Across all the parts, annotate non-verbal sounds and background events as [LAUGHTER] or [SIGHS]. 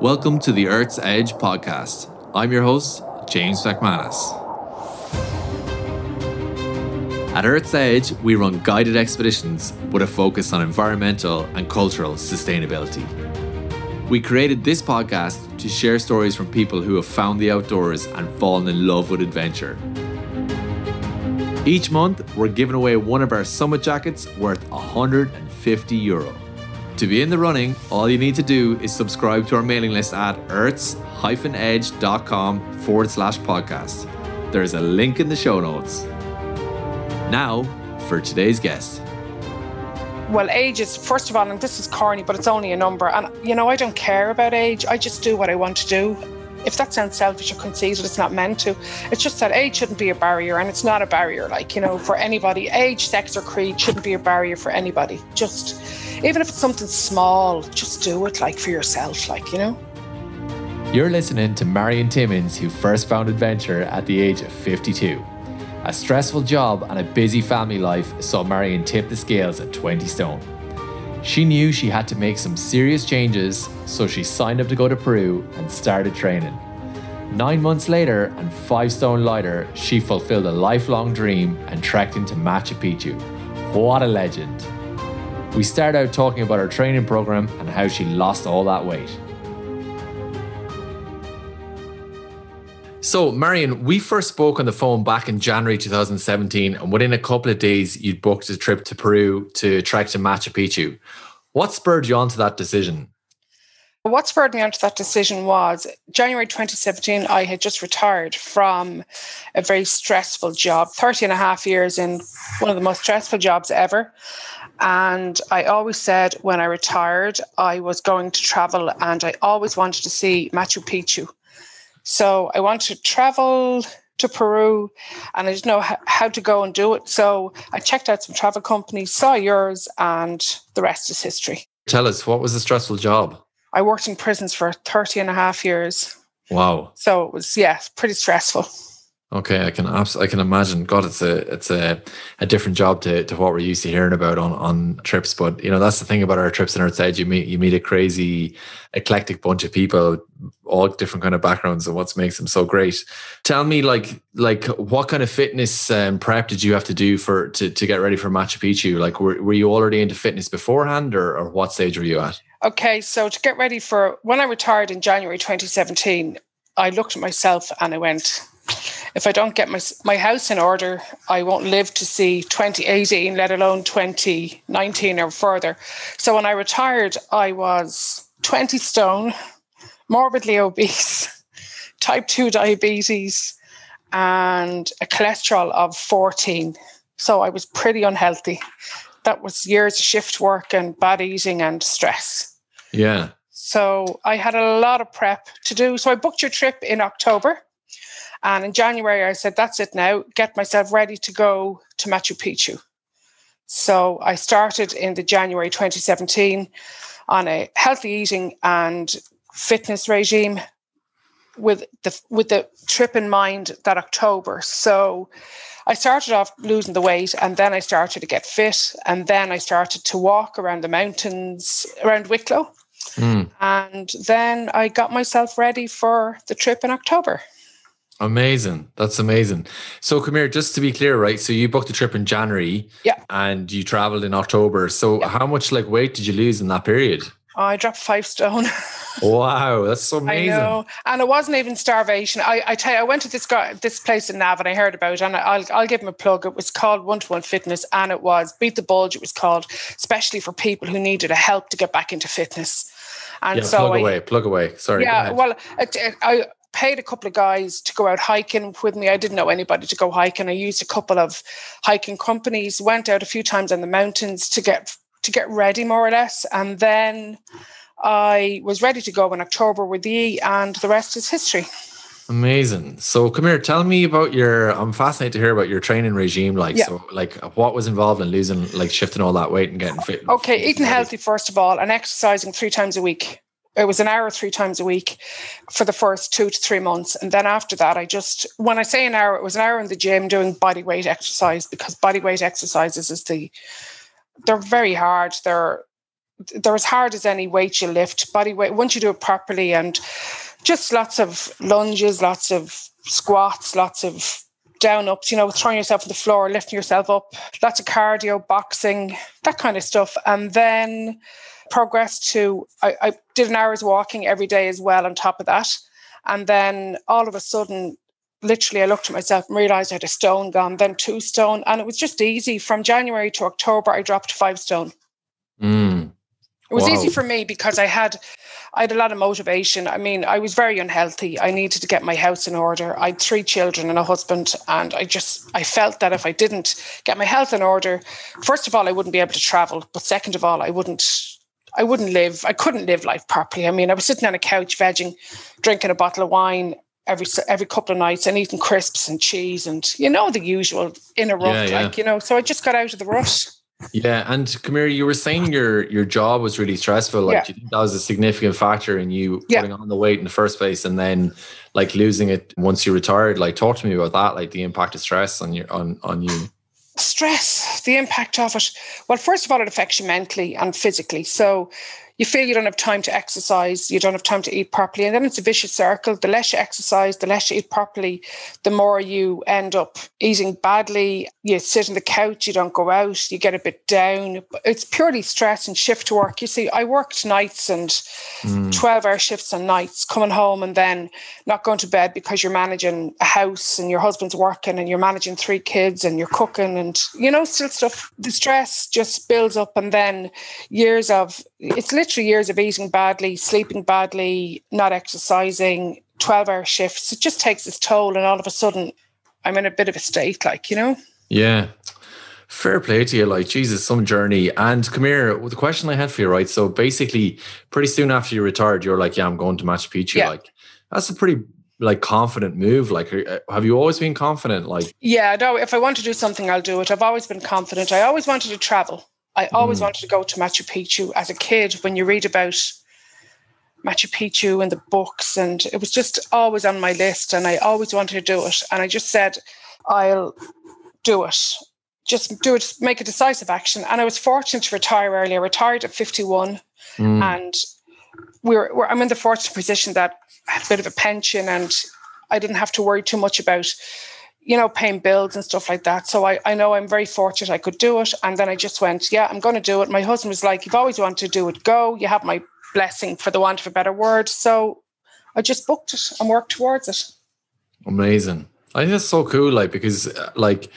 Welcome to the Earth's Edge podcast. I'm your host, James McManus. At Earth's Edge, we run guided expeditions with a focus on environmental and cultural sustainability. We created this podcast to share stories from people who have found the outdoors and fallen in love with adventure. Each month, we're giving away one of our summit jackets worth 150 euro. To be in the running, all you need to do is subscribe to our mailing list at earths-edge.com forward slash podcast. There's a link in the show notes. Now, for today's guest. Well, age is, first of all, and this is corny, but it's only a number. And, you know, I don't care about age. I just do what I want to do. If that sounds selfish or conceited, it's not meant to. It's just that age shouldn't be a barrier, and it's not a barrier, like, you know, for anybody. Age, sex, or creed shouldn't be a barrier for anybody. Just even if it's something small, just do it like for yourself, like, you know? You're listening to Marion Timmins, who first found adventure at the age of 52. A stressful job and a busy family life saw Marion tip the scales at 20 stone. She knew she had to make some serious changes, so she signed up to go to Peru and started training. Nine months later, and five stone lighter, she fulfilled a lifelong dream and trekked into Machu Picchu. What a legend! We start out talking about her training program and how she lost all that weight. So, Marion, we first spoke on the phone back in January 2017, and within a couple of days, you'd booked a trip to Peru to trek to Machu Picchu. What spurred you on to that decision? What spurred me onto that decision was January 2017, I had just retired from a very stressful job, 30 and a half years in one of the most stressful jobs ever. And I always said when I retired, I was going to travel and I always wanted to see Machu Picchu. So I wanted to travel to Peru and I didn't know how to go and do it. So I checked out some travel companies, saw yours, and the rest is history. Tell us, what was a stressful job? I worked in prisons for 30 and a half years. Wow. So it was, yeah, pretty stressful. Okay, I can abs- I can imagine. God, it's a it's a, a different job to, to what we're used to hearing about on, on trips. But you know, that's the thing about our trips in Earth's Edge. You meet you meet a crazy, eclectic bunch of people, all different kind of backgrounds, and what makes them so great. Tell me, like like what kind of fitness um, prep did you have to do for to, to get ready for Machu Picchu? Like, were were you already into fitness beforehand, or, or what stage were you at? Okay, so to get ready for when I retired in January 2017, I looked at myself and I went if I don't get my, my house in order, I won't live to see 2018, let alone 2019 or further. So when I retired, I was 20 stone, morbidly obese, [LAUGHS] type 2 diabetes, and a cholesterol of 14. So I was pretty unhealthy. That was years of shift work and bad eating and stress. Yeah. So I had a lot of prep to do. So I booked your trip in October and in January, I said, that's it now, get myself ready to go to Machu Picchu. So I started in the January 2017 on a healthy eating and fitness regime with the with the trip in mind that October. So I started off losing the weight and then I started to get fit and then I started to walk around the mountains around Wicklow. Mm. And then I got myself ready for the trip in October. Amazing. That's amazing. So come here, just to be clear, right? So you booked a trip in January. Yeah. And you traveled in October. So yeah. how much like weight did you lose in that period? Oh, I dropped five stone. [LAUGHS] wow, that's so amazing. I know, and it wasn't even starvation. I, I tell you, I went to this guy, this place in Nav, and I heard about it, and I'll I'll give him a plug. It was called One to One Fitness, and it was Beat the Bulge. It was called, especially for people who needed a help to get back into fitness. And yeah, so plug I, away, plug away. Sorry. Yeah, well, it, it, I paid a couple of guys to go out hiking with me. I didn't know anybody to go hiking. I used a couple of hiking companies, went out a few times in the mountains to get to get ready more or less. And then I was ready to go in October with E and the rest is history. Amazing. So come here, tell me about your I'm fascinated to hear about your training regime like yeah. so like what was involved in losing like shifting all that weight and getting fit. Okay, eating healthy first of all and exercising 3 times a week it was an hour three times a week for the first two to three months. And then after that, I just, when I say an hour, it was an hour in the gym doing body weight exercise because body weight exercises is the, they're very hard. They're, they're as hard as any weight you lift, body weight, once you do it properly and just lots of lunges, lots of squats, lots of down ups, you know, throwing yourself on the floor, lifting yourself up, lots of cardio, boxing, that kind of stuff. And then progressed to, I, I did an hour's walking every day as well on top of that. And then all of a sudden, literally, I looked at myself and realized I had a stone gone, then two stone. And it was just easy. From January to October, I dropped five stone. Mm. It was wow. easy for me because I had I had a lot of motivation. I mean, I was very unhealthy. I needed to get my house in order. I had three children and a husband, and I just I felt that if I didn't get my health in order, first of all, I wouldn't be able to travel, but second of all, I wouldn't I wouldn't live. I couldn't live life properly. I mean, I was sitting on a couch, vegging, drinking a bottle of wine every every couple of nights, and eating crisps and cheese, and you know the usual in a rut, yeah, yeah. like you know. So I just got out of the rut. Yeah, and Kamira, you were saying your your job was really stressful. Like, yeah. do you think that was a significant factor in you yeah. putting on the weight in the first place, and then like losing it once you retired? Like, talk to me about that. Like the impact of stress on your on on you. Stress, the impact of it. Well, first of all, it affects you mentally and physically. So you feel you don't have time to exercise, you don't have time to eat properly. And then it's a vicious circle. The less you exercise, the less you eat properly, the more you end up eating badly. You sit on the couch, you don't go out, you get a bit down. It's purely stress and shift work. You see, I worked nights and mm. 12 hour shifts on nights, coming home and then not going to bed because you're managing a house and your husband's working and you're managing three kids and you're cooking and, you know, still stuff. The stress just builds up and then years of it's literally years of eating badly, sleeping badly, not exercising, 12 hour shifts. It just takes its toll. And all of a sudden, I'm in a bit of a state, like, you know? Yeah. Fair play to you. Like, Jesus, some journey. And come here, the question I had for you, right? So basically, pretty soon after you retired, you're like, yeah, I'm going to Machu Picchu. Yeah. Like, that's a pretty like confident move like uh, have you always been confident like yeah no if i want to do something i'll do it i've always been confident i always wanted to travel I always mm. wanted to go to Machu Picchu as a kid when you read about Machu Picchu and the books, and it was just always on my list, and I always wanted to do it. And I just said, I'll do it. Just do it, make a decisive action. And I was fortunate to retire early. I retired at 51, mm. and we we're, we're, I'm in the fortunate position that I had a bit of a pension and I didn't have to worry too much about you know, paying bills and stuff like that. So I, I know I'm very fortunate I could do it. And then I just went, yeah, I'm going to do it. My husband was like, you've always wanted to do it, go. You have my blessing for the want of a better word. So I just booked it and worked towards it. Amazing. I think that's so cool. Like, because uh, like,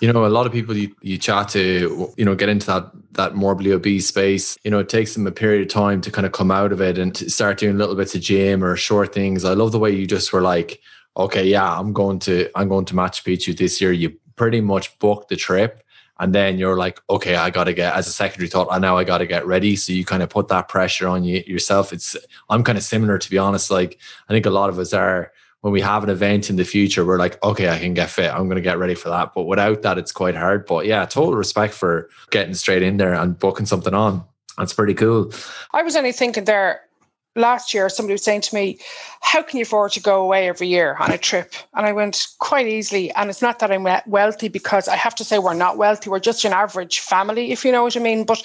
you know, a lot of people you, you chat to, you know, get into that that morbidly obese space. You know, it takes them a period of time to kind of come out of it and start doing little bits of gym or short things. I love the way you just were like, okay, yeah, I'm going to I'm going to Machu Picchu this year. You pretty much booked the trip, and then you're like, okay, I got to get as a secondary thought. I now I got to get ready. So you kind of put that pressure on you yourself. It's I'm kind of similar to be honest. Like I think a lot of us are when we have an event in the future, we're like, okay, I can get fit. I'm going to get ready for that. But without that, it's quite hard. But yeah, total respect for getting straight in there and booking something on. That's pretty cool. I was only thinking there last year somebody was saying to me how can you afford to go away every year on a trip? And i went quite easily. And it's not that i'm wealthy because i have to say we're not wealthy we're just an average family if you know what i mean. But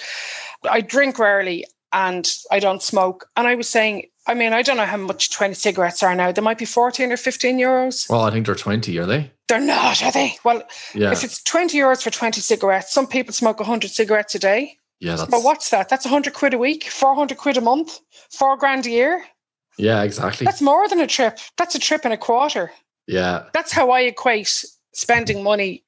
i drink rarely and i don't smoke. And i was saying i mean i don't know how much 20 cigarettes are now. They might be 14 or 15 euros. Well i think they're 20 are they? They're not are they? Well yeah. if it's 20 euros for 20 cigarettes some people smoke 100 cigarettes a day yeah, that's... but what's that? That's 100 quid a week, 400 quid a month, four grand a year. Yeah, exactly. That's more than a trip. That's a trip and a quarter. Yeah. That's how I equate spending money.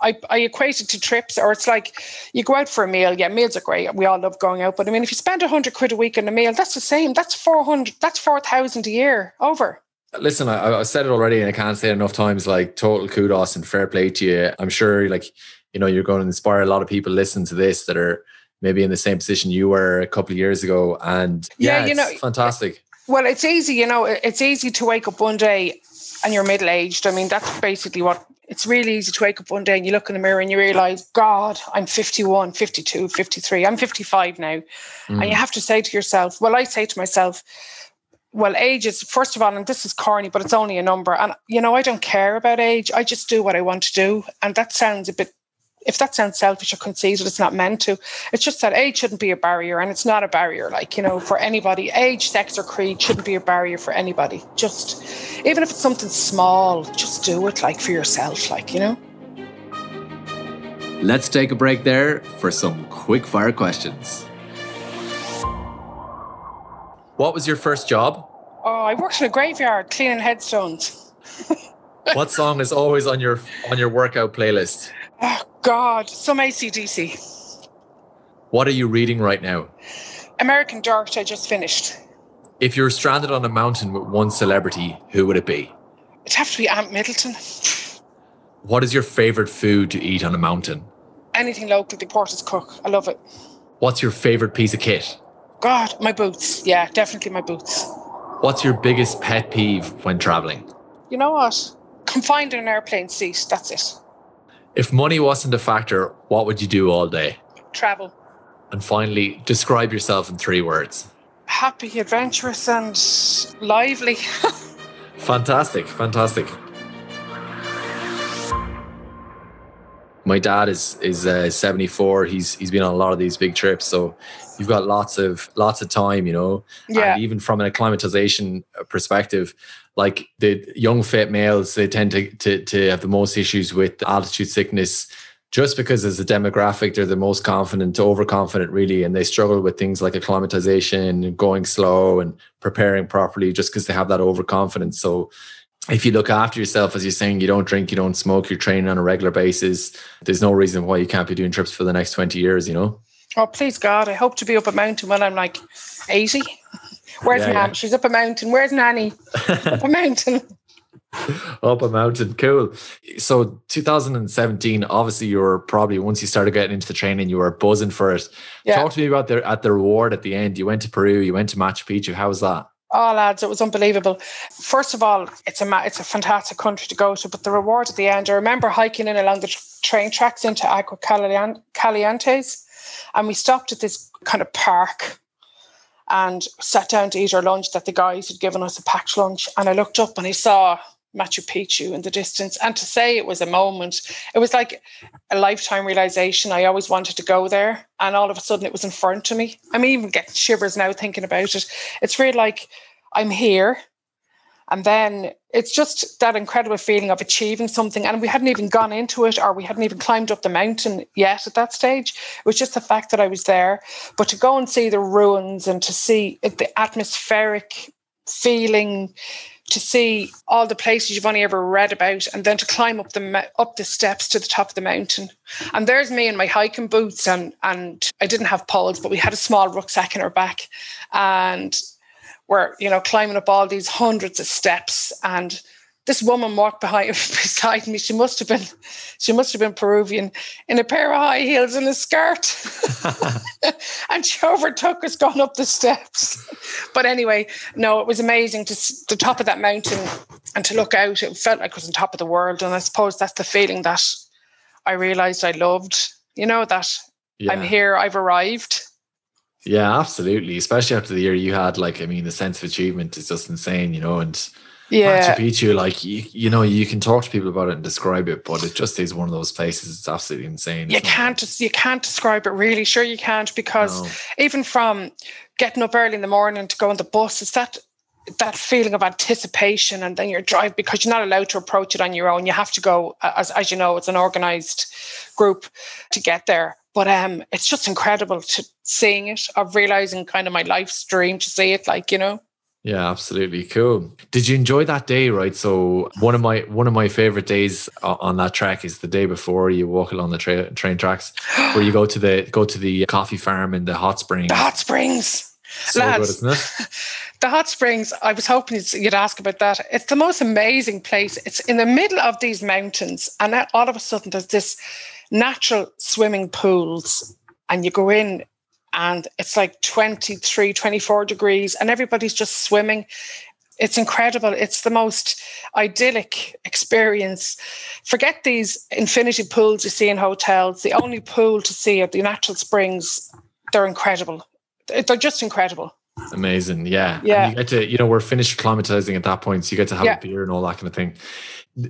I, I equate it to trips, or it's like you go out for a meal. Yeah, meals are great. We all love going out. But I mean, if you spend 100 quid a week on a meal, that's the same. That's 400, that's 4,000 a year over. Listen, I, I said it already and I can't say it enough times. Like, total kudos and fair play to you. I'm sure, like, you know, you're going to inspire a lot of people listening to this that are maybe in the same position you were a couple of years ago. And yeah, yeah you know, fantastic. Well, it's easy, you know, it's easy to wake up one day and you're middle aged. I mean, that's basically what it's really easy to wake up one day and you look in the mirror and you realize, God, I'm 51, 52, 53, I'm 55 now. Mm. And you have to say to yourself, well, I say to myself, well, age is, first of all, and this is corny, but it's only a number. And, you know, I don't care about age. I just do what I want to do. And that sounds a bit if that sounds selfish or conceited, it's not meant to. It's just that age shouldn't be a barrier, and it's not a barrier, like, you know, for anybody. Age, sex, or creed shouldn't be a barrier for anybody. Just, even if it's something small, just do it, like, for yourself, like, you know. Let's take a break there for some quick fire questions. What was your first job? Oh, I worked in a graveyard cleaning headstones. [LAUGHS] what song is always on your on your workout playlist? Oh God, some ACDC. What are you reading right now? American Dirt. I just finished. If you're stranded on a mountain with one celebrity, who would it be? It'd have to be Ant Middleton. What is your favorite food to eat on a mountain? Anything local, the Porter's Cook. I love it. What's your favorite piece of kit? God, my boots. Yeah, definitely my boots. What's your biggest pet peeve when traveling? You know what? Confined in an airplane seat. That's it. If money wasn't a factor, what would you do all day? Travel. And finally, describe yourself in three words. Happy, adventurous, and lively. [LAUGHS] fantastic, fantastic. My dad is is uh, 74. He's he's been on a lot of these big trips, so you've got lots of lots of time, you know. Yeah. And even from an acclimatization uh, perspective, like the young fit males, they tend to to to have the most issues with altitude sickness just because as a demographic they're the most confident overconfident really and they struggle with things like acclimatization and going slow and preparing properly just because they have that overconfidence so if you look after yourself, as you're saying, you don't drink, you don't smoke, you're training on a regular basis, there's no reason why you can't be doing trips for the next 20 years, you know? Oh, please God, I hope to be up a mountain when I'm like 80. Where's yeah, Mom? Yeah. She's up a mountain. Where's Nanny? up a mountain. [LAUGHS] up a mountain. Cool. So 2017, obviously you were probably once you started getting into the training, you were buzzing for it. Yeah. Talk to me about the at the reward at the end. You went to Peru, you went to Machu Picchu. How was that? Oh, lads, it was unbelievable. First of all, it's a it's a fantastic country to go to, but the reward at the end. I remember hiking in along the train tracks into Agua Calientes, and we stopped at this kind of park and sat down to eat our lunch that the guys had given us a packed lunch. And I looked up and I saw Machu Picchu in the distance. And to say it was a moment, it was like a lifetime realization. I always wanted to go there. And all of a sudden it was in front of me. I'm even getting shivers now thinking about it. It's really like I'm here. And then it's just that incredible feeling of achieving something. And we hadn't even gone into it or we hadn't even climbed up the mountain yet at that stage. It was just the fact that I was there. But to go and see the ruins and to see the atmospheric feeling, to see all the places you've only ever read about, and then to climb up the up the steps to the top of the mountain. And there's me in my hiking boots, and and I didn't have poles, but we had a small rucksack in our back, and we're you know climbing up all these hundreds of steps and this woman walked behind [LAUGHS] beside me. She must have been, she must have been Peruvian in a pair of high heels and a skirt, [LAUGHS] [LAUGHS] and she overtook us going up the steps. But anyway, no, it was amazing to the top of that mountain and to look out. It felt like it was on top of the world, and I suppose that's the feeling that I realized I loved. You know that yeah. I'm here, I've arrived. Yeah, absolutely. Especially after the year you had, like, I mean, the sense of achievement is just insane, you know, and yeah. Machu Picchu, like you, you know, you can talk to people about it and describe it, but it just is one of those places. It's absolutely insane. You can't just you can't describe it really. Sure, you can't because no. even from getting up early in the morning to go on the bus, it's that that feeling of anticipation, and then your drive because you're not allowed to approach it on your own. You have to go, as as you know, it's an organized group to get there. But um, it's just incredible to seeing it, of realizing kind of my life's dream to see it, like you know. Yeah, absolutely cool. Did you enjoy that day? Right. So one of my one of my favorite days on that track is the day before you walk along the tra- train tracks, [GASPS] where you go to the go to the coffee farm in the hot springs. The hot springs. So Lads, good, isn't it? [LAUGHS] the hot springs. I was hoping you'd ask about that. It's the most amazing place. It's in the middle of these mountains, and all of a sudden there's this natural swimming pools, and you go in and it's like 23, 24 degrees, and everybody's just swimming. It's incredible. It's the most idyllic experience. Forget these infinity pools you see in hotels. The only pool to see at the natural springs, they're incredible. They're just incredible. Amazing. Yeah. Yeah. And you get to, you know, we're finished climatizing at that point. So you get to have Yeah. a beer and all that kind of thing.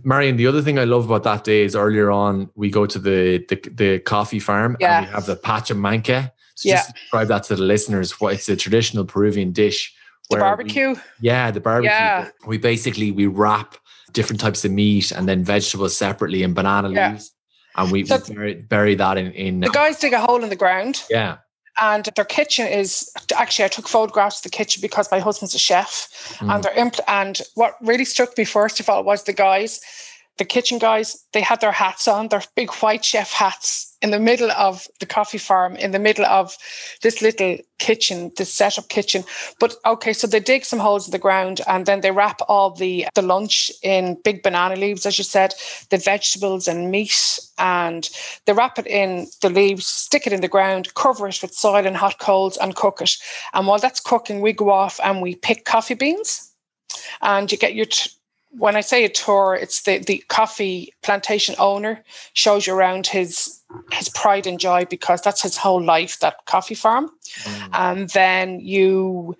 Marion, the other thing I love about that day is earlier on we go to the the, the coffee farm Yeah. and we have the pachamanca. So Yeah. just describe that to the listeners. What it's a traditional Peruvian dish. The where we- barbecue. yeah, the barbecue. Yeah. We basically we wrap different types of meat and then vegetables separately in banana leaves. And we, So- we bury, bury that in, in the guys dig a hole in the ground yeah. And their kitchen is actually I took photographs of the kitchen because my husband's a chef Mm. and they're impl- and what really struck me first of all was the guys the kitchen guys they had their hats on their big white chef hats in the middle of the coffee farm in the middle of this little kitchen this setup kitchen. But okay so they dig some holes in the ground and then they wrap all the the lunch in big banana leaves as you said the vegetables and meat and they wrap it in the leaves stick it in the ground cover it with soil and hot coals and cook it. And while that's cooking we go off and we pick coffee beans. And you get your t- when I say a tour, it's the the coffee plantation owner shows you around his his pride and joy because that's his whole life that coffee farm, Mm. and then you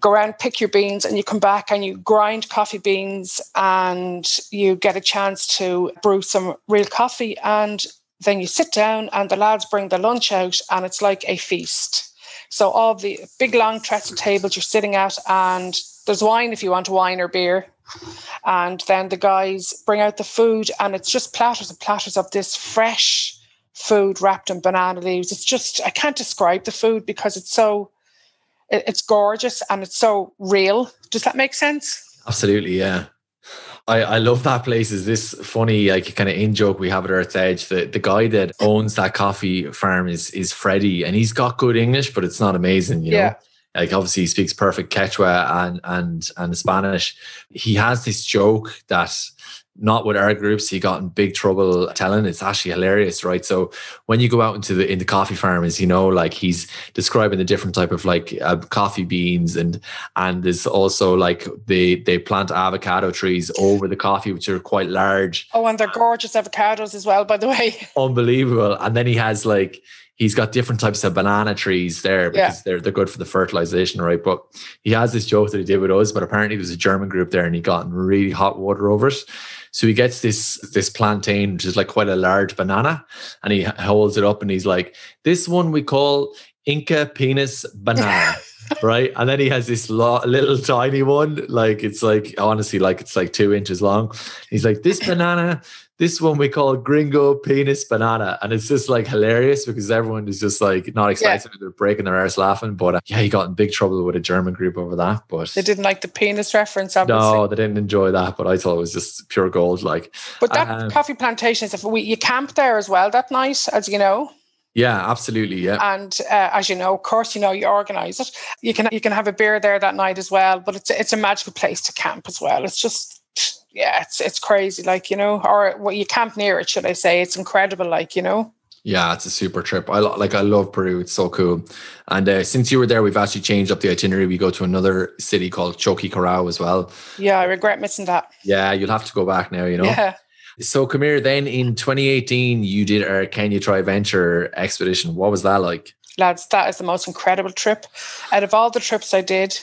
go around pick your beans and you come back and you grind coffee beans and you get a chance to brew some real coffee. And then you sit down and the lads bring the lunch out and it's like a feast. So all the big long trestle tables you're sitting at and there's wine if you want wine or beer and then the guys bring out the food and it's just platters and platters of this fresh food wrapped in banana leaves it's just i can't describe the food because it's so it- it's gorgeous and it's so real does that make sense Absolutely, yeah. I, I love that place. Is this funny, like kind of in joke we have at Earth's Edge? The the guy that owns that coffee farm is is Freddie, and he's got good English, but it's not amazing, you know. Like obviously he speaks perfect Quechua and and and Spanish. He has this joke that not with our groups he got in big trouble telling. It's actually hilarious, right? So when you go out into the in the coffee farmers, you know, like he's describing the different type of like uh, coffee beans and and there's also like they they plant avocado trees over the coffee, which are quite large oh and they're gorgeous avocados as well by the way [LAUGHS] unbelievable. And then he has like he's got different types of banana trees there because Yeah. they're they're good for the fertilization, right? But he has this joke that he did with us, but apparently there's a German group there and he got in really hot water over it. So he gets this this plantain, which is like quite a large banana, and he holds it up and he's like, "This one we call Inca penis banana." [LAUGHS] right and then he has this lo- little tiny one like it's like honestly like it's like two inches long he's like this banana this one we call gringo penis banana and it's just like hilarious because everyone is just like not excited they're breaking their arse laughing but uh, yeah he got in big trouble with a german group over that but they didn't like the penis reference obviously no they didn't enjoy that but i thought it was just pure gold like but that Um, coffee plantation is if we you camp there as well that night as you know yeah absolutely yeah and uh, as you know, of course, you know you organise it. You can you can have a beer there that night as well. But it's it's a magical place to camp as well. It's just yeah, it's it's crazy. Like you know, or well, you camp near it, should I say? It's incredible. Like you know, Yeah, it's a super trip. I lo- like. I love Peru. It's so cool. And uh, since you were there, we've actually changed up the itinerary. We go to another city called Choqui as well. yeah, I regret missing that. Yeah, you'll have to go back now. You know. Yeah, So, come here. Then in 2018, you did our Kenya Try Venture expedition. What was that like? lads, that is the most incredible trip. Out of all the trips I did,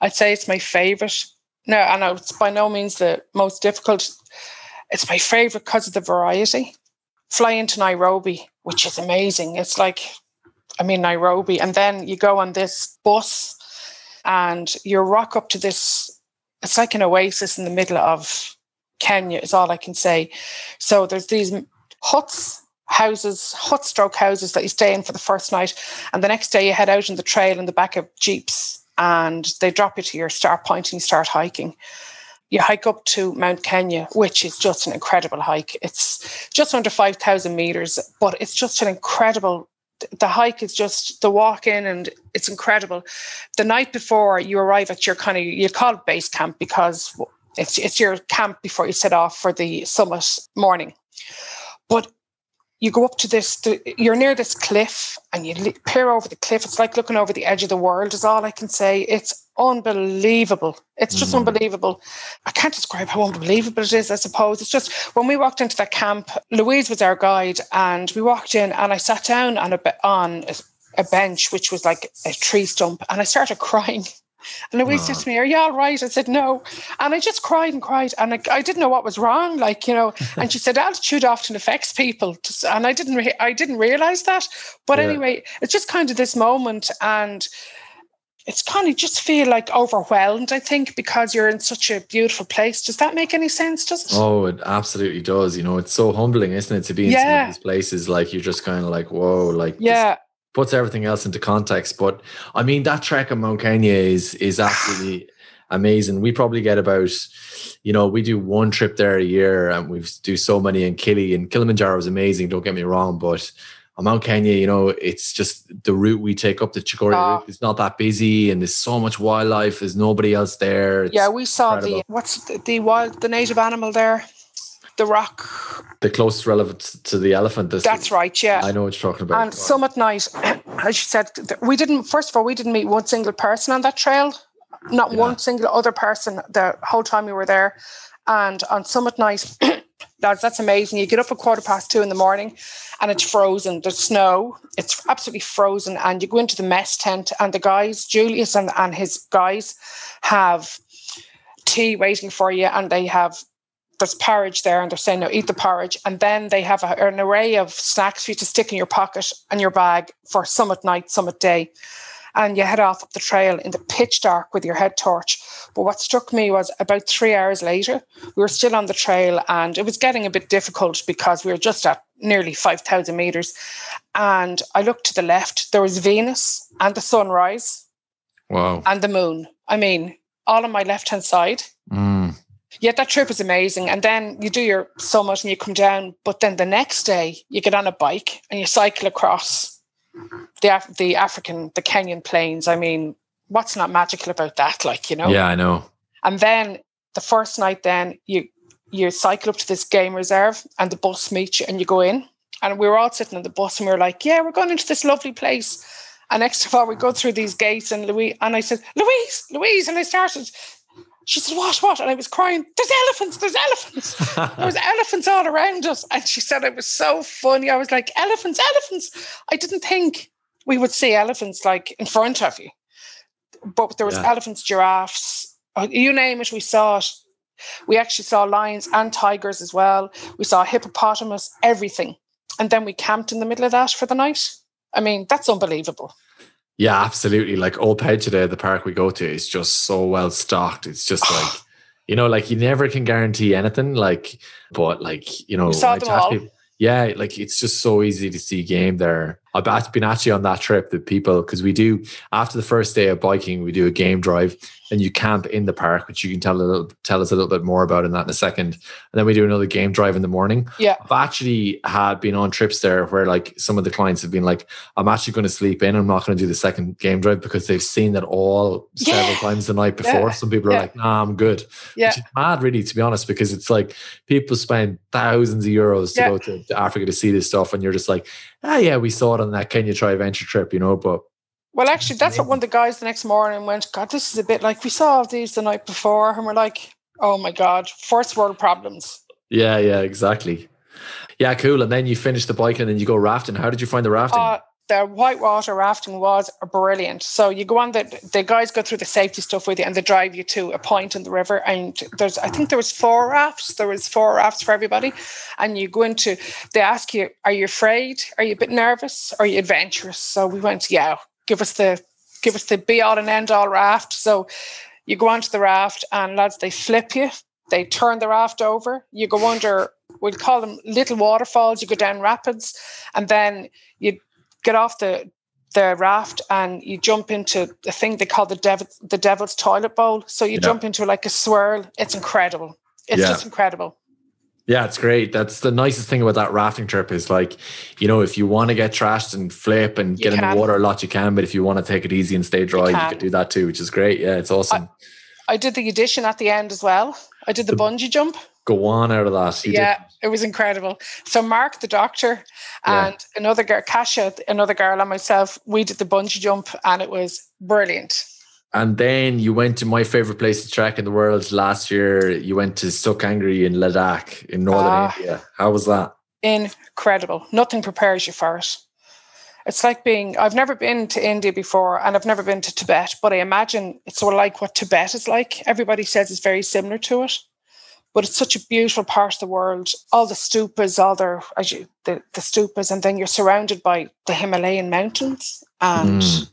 I'd say it's my favorite. No, I know it's by no means the most difficult. It's my favorite because of the variety. Fly into Nairobi, which is amazing. It's like, I mean, Nairobi, and then you go on this bus and you rock up to this. It's like an oasis in the middle of Kenya, is all I can say. So there's these huts, houses, hut stroke houses that you stay in for the first night. And the next day you head out on the trail in the back of jeeps and they drop you to your start point and you start hiking. You hike up to Mount Kenya, which is just an incredible hike. It's just under 5,000 meters, but it's just an incredible. The hike is just the walk in, and it's incredible. The night before you arrive at your kind of, you call it base camp because it's, it's your camp before you set off for the summit morning. But you go up to this, the, you're near this cliff and you li- peer over the cliff. It's like looking over the edge of the world, is all I can say. It's unbelievable. It's just Mm. unbelievable. I can't describe how unbelievable it is, I suppose. It's just when we walked into that camp, Louise was our guide, and we walked in and I sat down on a, on a bench, which was like a tree stump, and I started [LAUGHS] crying. And Louise said to me, Are you all right? I said, No. And I just cried and cried. And I, I didn't know what was wrong. Like, you know, and she said, Altitude often affects people. And I didn't, re- I didn't realize that. But yeah. anyway, it's just kind of this moment. And it's kind of just feel like overwhelmed, I think, because you're in such a beautiful place. Does that make any sense? Does it? Oh, it absolutely does. You know, it's so humbling, isn't it, to be in yeah. some of these places? Like you're just kind of like, whoa, like yeah puts everything else into context. But I mean, that trek of Mount Kenya is is [SIGHS] absolutely amazing. We probably get about, you know, we do one trip there a year, and we do so many in Kili and Kilimanjaro is amazing. Don't get me wrong, but on Mount Kenya, you know, it's just the route we take up the Chogoria oh. route. It's not that busy, and there's so much wildlife. There's nobody else there. It's yeah, we saw incredible. the what's the, the wild the native animal there the rock. The closest relevant to the elephant. That's right, yeah. I know what you're talking about. And Summit Night, [CLEARS THROAT] as you said, we didn't, first of all, we didn't meet one single person on that trail, not yeah. one single other person the whole time we were there. And on Summit Night, [CLEARS THROAT] lads, that's amazing. You get up at quarter past two in the morning and it's frozen. There's snow. It's absolutely frozen. And you go into the mess tent, and the guys, Julius and, and his guys, have tea waiting for you, and they have there's porridge there and they're saying no eat the porridge. And then they have a, an array of snacks for you to stick in your pocket and your bag for summit night summit day. And you head off up the trail in the pitch dark with your head torch. But what struck me was about three hours later we were still on the trail and it was getting a bit difficult because we were just at nearly 5000 meters. And i looked to the left there was venus and the sunrise wow. and the moon. I mean all on my left hand side. Mm yeah, that trip was amazing. And then you do your summit and you come down, but then the next day you get on a bike and you cycle across the Af- the African, the Kenyan plains. I mean, what's not magical about that? Like you know. Yeah, I know. And then the first night, then you you cycle up to this game reserve and the bus meets you and you go in. And we were all sitting in the bus and we were like, yeah, we're going into this lovely place. And next of all, we go through these gates and Louise and I said, Louise, Louise, and I started she said, What, what? And I was crying, There's elephants, there's elephants. [LAUGHS] there was elephants all around us. And she said it was so funny. I was like, Elephants, elephants. I didn't think we would see elephants like in front of you. But there was yeah. elephants, giraffes, uh, you name it, we saw it. We actually saw lions and tigers as well. We saw hippopotamus, everything. And then we camped in the middle of that for the night. I mean, that's unbelievable. Yeah, absolutely. Like Ol Pejeta, the park we go to, is just so well stocked. It's just [SIGHS] like, you know, like you never can guarantee anything. Like, but like, you know, you saw them all. People, yeah, like it's just so easy to see game there. I've been actually on that trip that people because we do after the first day of biking, we do a game drive and you camp in the park, which you can tell a little, tell us a little bit more about in that in a second. And then we do another game drive in the morning. Yeah, I've actually had been on trips there where like some of the clients have been like, "I'm actually going to sleep in. I'm not going to do the second game drive because they've seen that all yeah. several times the night before." Yeah. Some people are yeah. like, "Nah, I'm good." Yeah, which is mad, really, to be honest, because it's like people spend thousands of euros to go to, to Africa to see this stuff, and you're just like, "Ah, yeah, we saw it on that Kenya Tri Venture trip," you know, but well, actually, that's what one of the guys the next morning went, God, this is a bit like we saw these the night before. And we're like, oh my God, first world problems. Yeah, yeah, exactly. Yeah, cool. And then you finish the bike and then you go rafting. How did you find the rafting? Uh, the whitewater rafting was brilliant. So you go on the the guys go through the safety stuff with you and they drive you to a point in the river and there's I think there was four rafts. There was four rafts for everybody. And you go into they ask you, Are you afraid? Are you a bit nervous? Are you adventurous? So we went, Yeah, give us the give us the be all and end all raft. So you go onto the raft and lads, they flip you, they turn the raft over, you go under we'll call them little waterfalls, you go down rapids, and then you get off the the raft and you jump into the thing they call the devil the devil's toilet bowl. So you yeah. jump into like a swirl. It's incredible. It's yeah. just incredible. Yeah, it's great. That's the nicest thing about that rafting trip is like, you know, if you want to get trashed and flip and you get can. in the water a lot, you can. But if you want to take it easy and stay dry, you, you can do that too, which is great. Yeah, it's awesome. I, I did the addition at the end as well. I did the, the bungee jump. Go on out of that. You yeah, did. it was incredible. So Mark, the doctor, and yeah. another girl, Kasia, another girl, and myself, we did the bungee jump, and it was brilliant. And then you went to my favorite place to track in the world last year. You went to Stok Kangri in Ladakh in northern uh, India. How was that? Incredible. Nothing prepares you for it. it's like being I've never been to India before and I've never been to Tibet, but I imagine it's sort of like what Tibet is like. Everybody says it's very similar to it. But it's such a beautiful part of the world. All the stupas, all their you, the, the stupas, and then you're surrounded by the Himalayan mountains. And mm.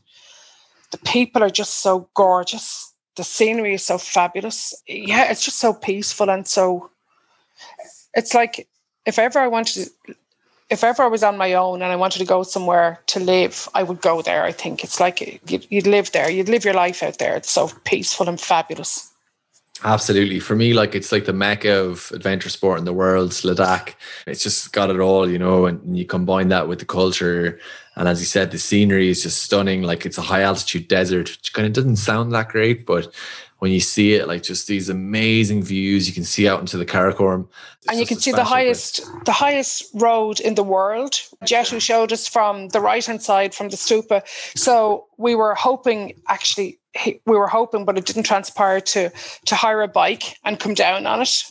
the people are just so gorgeous. The scenery is so fabulous. Yeah, it's just so peaceful and so it's like if ever I wanted to if ever I was on my own and I wanted to go somewhere to live, I would go there. I think it's like you'd, you'd live there, you'd live your life out there. It's so peaceful and fabulous. Absolutely. For me, like it's like the mecca of adventure sport in the world, Ladakh. It's just got it all, you know, and you combine that with the culture. And as you said, the scenery is just stunning. Like it's a high altitude desert, which kind of doesn't sound that great, but when you see it, like just these amazing views you can see out into the Karakoram. and you can see the highest place. the highest road in the world. Jetu showed us from the right hand side from the stupa. So we were hoping actually we were hoping, but it didn't transpire to to hire a bike and come down on it.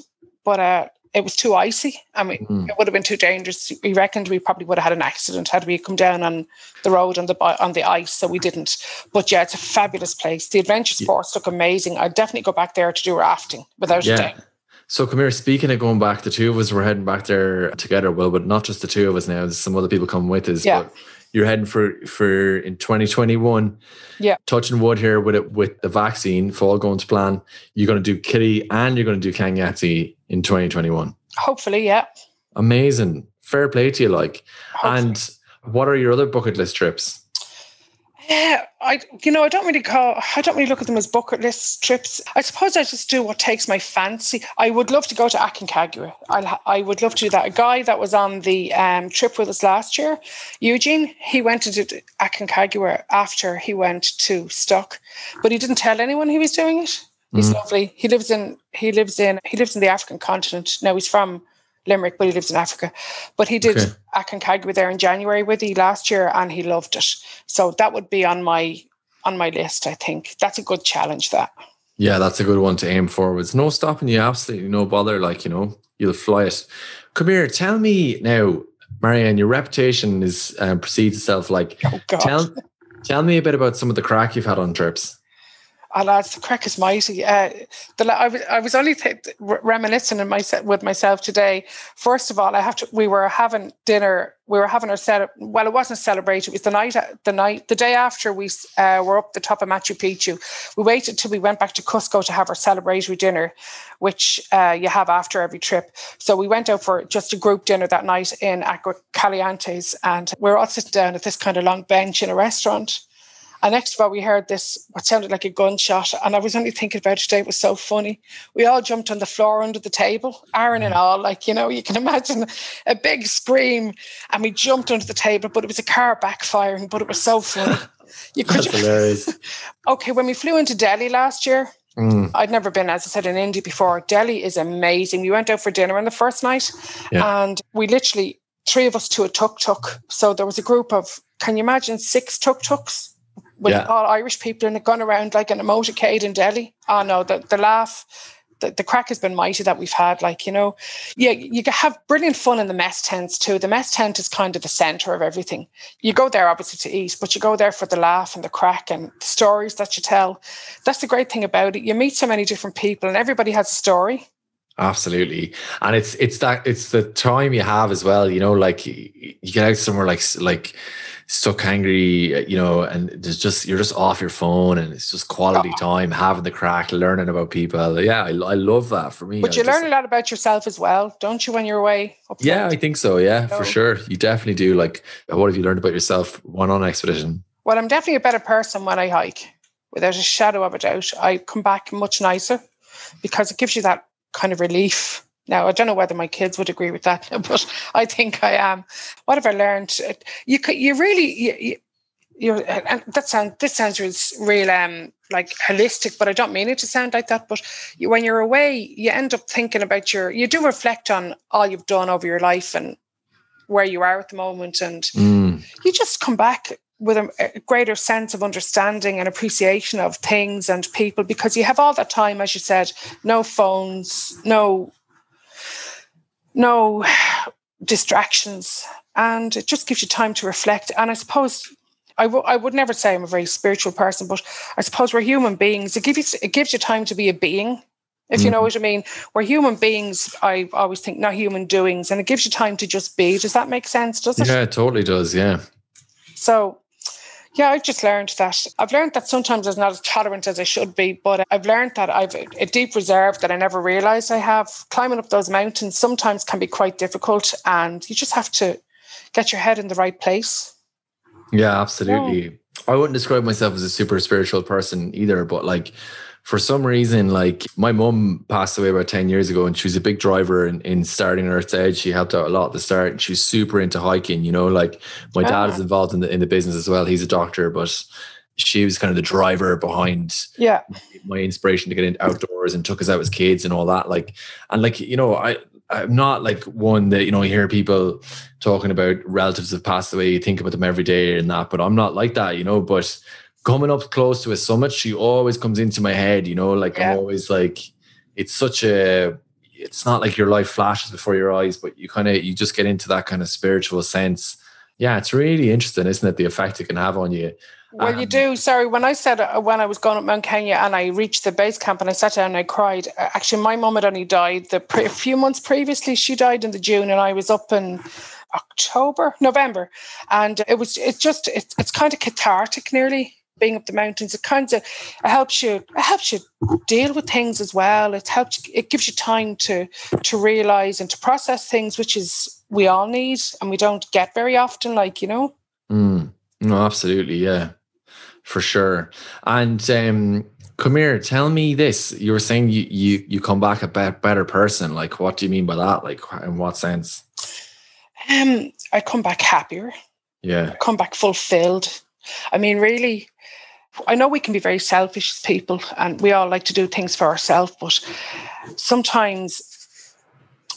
But uh, it was too icy. I mean, mm. it would have been too dangerous. We reckoned we probably would have had an accident had we come down on the road on the on the ice. So we didn't. But yeah, it's a fabulous place. The adventure sports yeah. look amazing. I'd definitely go back there to do rafting without yeah. a doubt. So come here, speaking of going back, the two of us were heading back there together. Well, but not just the two of us now. There's some other people coming with us. Yeah. But you're heading for for in 2021. Yeah. Touching wood here with it with the vaccine, if all going to plan, you're going to do Kitty and you're going to do Kang Yatse in 2021. Hopefully, yeah. Amazing. Fair play to you, like. Hopefully. And what are your other bucket list trips? Yeah, I you know I don't really call I don't really look at them as bucket list trips. I suppose I just do what takes my fancy. I would love to go to Aconcagua. I I would love to do that. A guy that was on the um, trip with us last year, Eugene, he went to Aconcagua after he went to Stok, but he didn't tell anyone he was doing it. He's mm. lovely. He lives in he lives in he lives in the African continent. Now he's from Limerick, but he lives in Africa. But he did okay. Aconcagua there in January with you last year, and he loved it. So that would be on my on my list. I think that's a good challenge. That. Yeah, that's a good one to aim for. It's no stopping you. Absolutely no bother. Like you know, you'll fly it. Come here. Tell me now, Marianne. Your reputation is um, precedes itself. Like, oh, tell tell me a bit about some of the crack you've had on trips. Oh, the crack is mighty. Uh, the, I, was, I was only th- reminiscing in my, with myself today. First of all, I have to. We were having dinner. We were having our set. Well, it wasn't celebrated. It was the night. The night. The day after we uh, were up the top of Machu Picchu. We waited till we went back to Cusco to have our celebratory dinner, which uh, you have after every trip. So we went out for just a group dinner that night in Agua Calientes, and we're all sitting down at this kind of long bench in a restaurant and next of all, we heard this, what sounded like a gunshot. And I was only thinking about it today. It was so funny. We all jumped on the floor under the table, Aaron and all. Like, you know, you can [LAUGHS] imagine a big scream. And we jumped under the table, but it was a car backfiring, but it was so funny. [LAUGHS] You could That's hilarious. [LAUGHS] okay, when we flew into Delhi last year, Mm. I'd never been, as I said, in India before. Delhi is amazing. We went out for dinner on the first night yeah. and we literally, three of us to a tuk tuk. So there was a group of, can you imagine, six tuk tuks with yeah. all Irish people and it gone around like in a motorcade in Delhi. Oh no, the, the laugh, the, the crack has been mighty that we've had. Like, you know, yeah, you have brilliant fun in the mess tents too. The mess tent is kind of the center of everything. You go there obviously to eat, but you go there for the laugh and the crack and the stories that you tell. That's the great thing about it. You meet so many different people and everybody has a story. Absolutely, and it's it's that it's the time you have as well. You know, like you get out somewhere like like Stok Kangri, uh, you know, and there's just you're just off your phone and it's just quality oh. time, having the crack, learning about people. Yeah, I, I love that for me. But you learn a lot about yourself as well, don't you, when you're away? yeah, I think so. Yeah, for sure. You definitely do. Like, what have you learned about yourself one on expedition? Well, I'm definitely a better person when I hike, without a shadow of a doubt. I come back much nicer because it gives you that kind of relief now, I don't know whether my kids would agree with that, [LAUGHS] but I think I am. What have I learned? You could, you really, you, you and that sounds this sounds real, um, like holistic, but I don't mean it to sound like that. But you, when you're away, you end up thinking about your, you do reflect on all you've done over your life and where you are at the moment, and mm. you just come back with a, a, greater sense of understanding and appreciation of things and people because you have all that time, as you said, no phones, no no [SIGHS] distractions and it just gives you time to reflect. And I suppose I, w- I would never say I'm a very spiritual person, but I suppose we're human beings. It gives you, it gives you time to be a being, if you know mm-hmm. what I mean. We're human beings. I always think not human doings, and it gives you time to just be. Does that make sense? Does it? Yeah, it totally does. Yeah. So yeah, I've just learned that. I've learned that sometimes I'm not as tolerant as I should be, but I've learned that I've a deep reserve that I never realized I have. Climbing up those mountains sometimes can be quite difficult, and you just have to get your head in the right place. Yeah, absolutely. Yeah. I wouldn't describe myself as a super spiritual person either, but like for some reason, like my mum passed away about 10 years ago and she was a big driver in, in starting Earth's Edge. She helped out a lot at the start and she was super into hiking, you know, like my dad is ah. involved in the in the business as well. He's a doctor, but she was kind of the driver behind yeah my inspiration to get into outdoors and took us out as kids and all that. Like and like, you know, I I'm not like one that, you know, you hear people talking about relatives have passed away, you think about them every day and that, but I'm not like that, you know, but coming up close to a summit, she always comes into my head, you know, like yeah. I'm always like, it's such a, it's not like your life flashes before your eyes, but you kind of, you just get into that kind of spiritual sense. Yeah, it's really interesting, isn't it? The effect it can have on you. Well, um, you do. Sorry, when I said uh, when I was going up Mount Kenya and I reached the base camp and I sat down and I cried. Uh, actually, my mum had only died the pre- a few months previously. She died in the June, and I was up in October, November, and it was. It's just. It, it's kind of cathartic, nearly being up the mountains, it kind of it helps you it helps you deal with things as well. It helps it gives you time to to realize and to process things, which is we all need and we don't get very often. Like you know. Mm. No, absolutely, yeah, for sure. And um, come here, tell me this. You were saying you you you come back a better person. Like, what do you mean by that? Like, in what sense? Um, I come back happier. Yeah. I come back fulfilled. I mean, really, I know we can be very selfish as people and we all like to do things for ourselves, but sometimes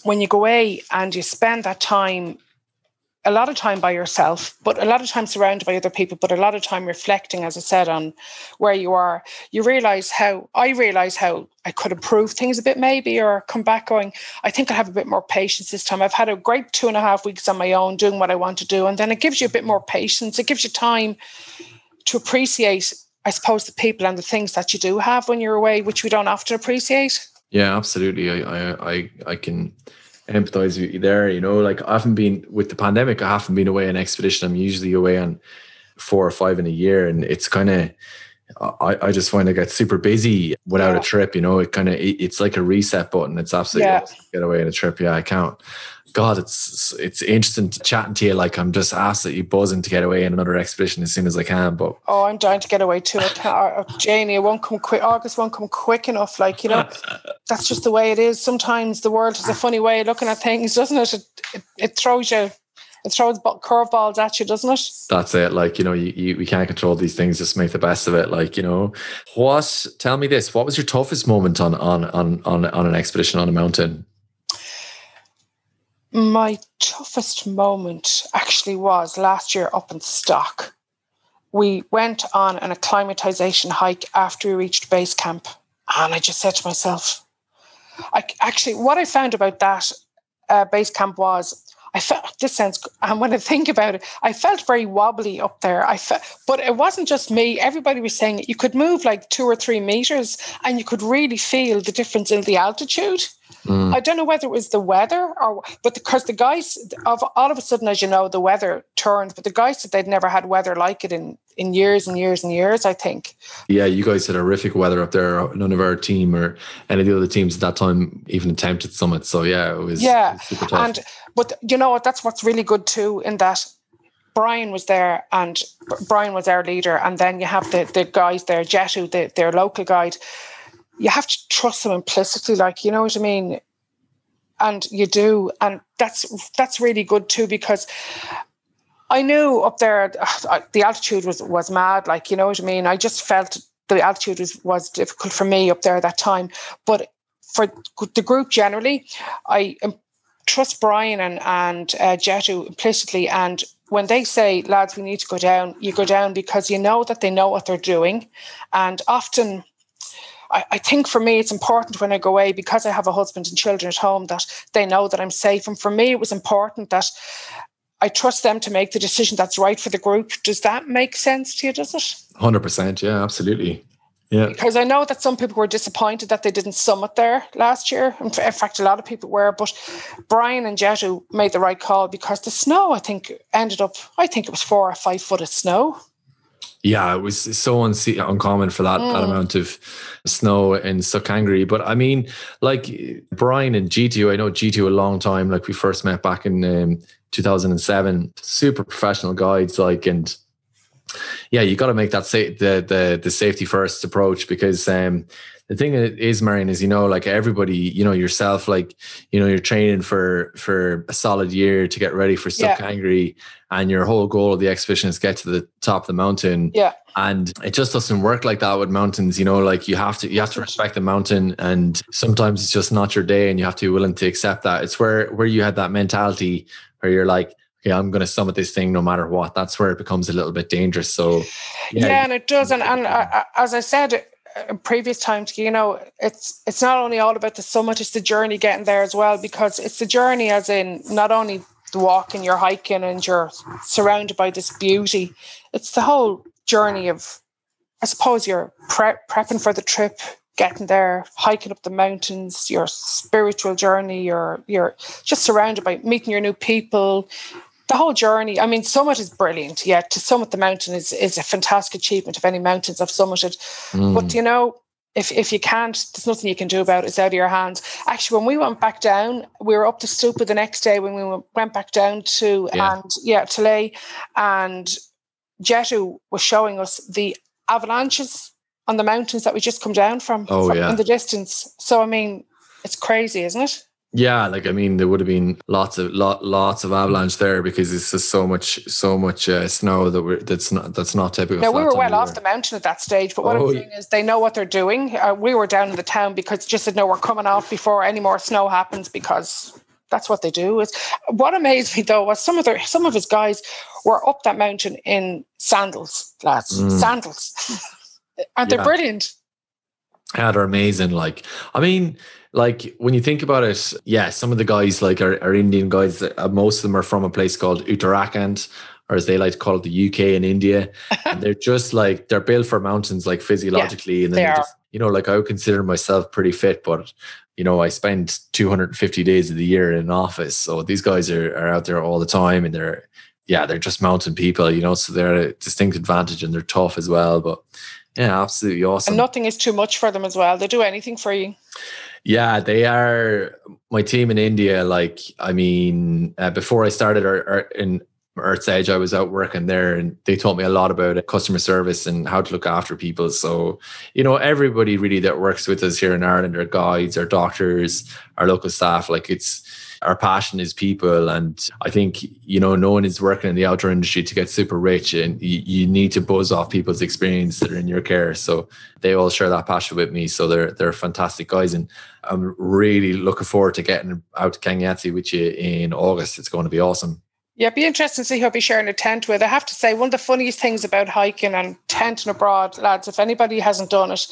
when you go away and you spend that time, a lot of time by yourself, but a lot of time surrounded by other people, but a lot of time reflecting, as I said, on where you are, you realize how I realize how I could improve things a bit, maybe, or come back going, I think I have a bit more patience this time. I've had a great two and a half weeks on my own doing what I want to do. And then it gives you a bit more patience. It gives you time to appreciate I suppose the people and the things that you do have when you're away, which we don't often appreciate. Yeah, absolutely. I I I, can empathize with you there. You know, like I haven't been with the pandemic. I haven't been away on expedition. I'm usually away on four or five in a year, and it's kind of. I, I just find I get super busy without yeah. a trip. You know, it kind of it, it's like a reset button. It's absolutely yeah. get away on a trip. Yeah, I can't. God, it's it's interesting chatting to you. Like I'm just absolutely buzzing to get away in another expedition as soon as I can. But oh, I'm dying to get away too. Uh, Janie, it won't come quick. August won't come quick enough. Like you know, [LAUGHS] that's just the way it is. Sometimes the world has a funny way of looking at things, doesn't it? It, it, it throws you. It throws curveballs at you, doesn't it? That's it. Like you know, you, you we can't control these things. Just make the best of it. Like you know, what? Tell me this. What was your toughest moment on on on on, on an expedition on a mountain? My toughest moment actually was last year up in Stok. We went on an acclimatization hike after we reached base camp. And I just said to myself, I actually, what I found about that uh, base camp was I felt this sounds, and when I think about it, I felt very wobbly up there. I felt, but it wasn't just me. Everybody was saying. You could move like two or three meters, and you could really feel the difference in the altitude. Mm. I don't know whether it was the weather or, but because the, the guys of all of a sudden, as you know, the weather turned. But the guys said they'd never had weather like it in in years and years and years. I think. Yeah, you guys had horrific weather up there. None of our team or any of the other teams at that time even attempted summit. So yeah, it was yeah, it was and but you know what? That's what's really good too. In that Brian was there and Brian was our leader. And then you have the, the guys there, Jetu, the, their local guide, you have to trust them implicitly, like you know what I mean. And you do, and that's that's really good too because I knew up there uh, the altitude was was mad, like you know what I mean. I just felt the altitude was was difficult for me up there at that time, but for the group generally, I trust Brian and and uh, Jetu implicitly, and when they say, "Lads, we need to go down," you go down because you know that they know what they're doing, and often I, I think for me, it's important when I go away because I have a husband and children at home that they know that I'm safe. And for me, it was important that I trust them to make the decision that's right for the group. Does that make sense to you? Does it? Hundred percent. Yeah, absolutely. Yeah. Because I know that some people were disappointed that they didn't summit there last year. In fact, a lot of people were. But Brian and Jetu made the right call because the snow, I think, ended up, I think it was four or five foot of snow. Yeah, it was so uncommon for that, mm. that amount of snow in Stok Kangri. But I mean, like Brian and Jetu, I know Jetu a long time. Like we first met back in um, 2007. Super professional guides, like, and yeah, you got to make that sa- the the the safety first approach because um, the thing is, Marion, is you know, like everybody, you know, yourself, like you know, you're training for for a solid year to get ready for Stok Kangri, yeah. and your whole goal of the expedition is get to the top of the mountain. Yeah, and it just doesn't work like that with mountains. You know, like you have to you have to respect the mountain, and sometimes it's just not your day, and you have to be willing to accept that. It's where where you had that mentality where you're like okay, I'm going to summit this thing no matter what. That's where it becomes a little bit dangerous. So, yeah, yeah and it does. And, and uh, as I said uh, in previous times, you know, it's it's not only all about the summit; it's the journey getting there as well. Because it's the journey, as in not only the walking, you're hiking, and you're surrounded by this beauty. It's the whole journey of, I suppose, you're pre- prepping for the trip, getting there, hiking up the mountains, your spiritual journey, you're you're just surrounded by meeting your new people, the whole journey. I mean, summit is brilliant. Yeah, to summit the mountain is is a fantastic achievement of any mountains I've summited. Mm. But you know, if if you can't, there's nothing you can do about it. It's out of your hands. Actually, when we went back down, we were up to Stupa the next day when we went back down to yeah. and yeah, Leh, and Jetu was showing us the avalanches on the mountains that we just come down from, oh, from yeah. in the distance. So I mean, it's crazy, isn't it? Yeah, like I mean, there would have been lots of lot, lots of avalanche there because it's just so much, so much uh, snow that we're that's not that's not typical. No, we were well off the mountain at that stage, but what oh, I'm saying is they know what they're doing. Uh, we were down in the town because just said no, we're coming off before any more snow happens because that's what they do. Is what amazed me though was some of their some of his guys were up that mountain in sandals, lads, mm. sandals, [LAUGHS] and they're brilliant. Yeah, they're amazing. Like, I mean, like when you think about it, yeah, some of the guys like are, are Indian guys. Uh, most of them are from a place called Uttarakhand, or as they like to call it, the UK in India. [LAUGHS] and they're just like they're built for mountains, like physiologically, yeah, and then just, you know, like I would consider myself pretty fit, but you know, I spend 250 days of the year in an office. So these guys are, are out there all the time and they're, yeah, they're just mountain people, you know, so they're a distinct advantage and they're tough as well. But yeah, absolutely awesome. And nothing is too much for them as well. They do anything for you. Yeah, they are my team in India. Like, I mean, uh, before I started our, our, in Earth's Edge, I was out working there and they taught me a lot about customer service and how to look after people. So, you know, everybody really that works with us here in Ireland, our guides, our doctors, our local staff, like it's, our passion is people. And I think, you know, no one is working in the outdoor industry to get super rich and you, you need to buzz off people's experience that are in your care. So they all share that passion with me. So they're, they're fantastic guys. And I'm really looking forward to getting out to Kang Yatse with you in August. It's going to be awesome. Yeah, it'd be interesting to see who I'll be sharing a tent with. I have to say, one of the funniest things about hiking and tenting abroad, lads, if anybody hasn't done it,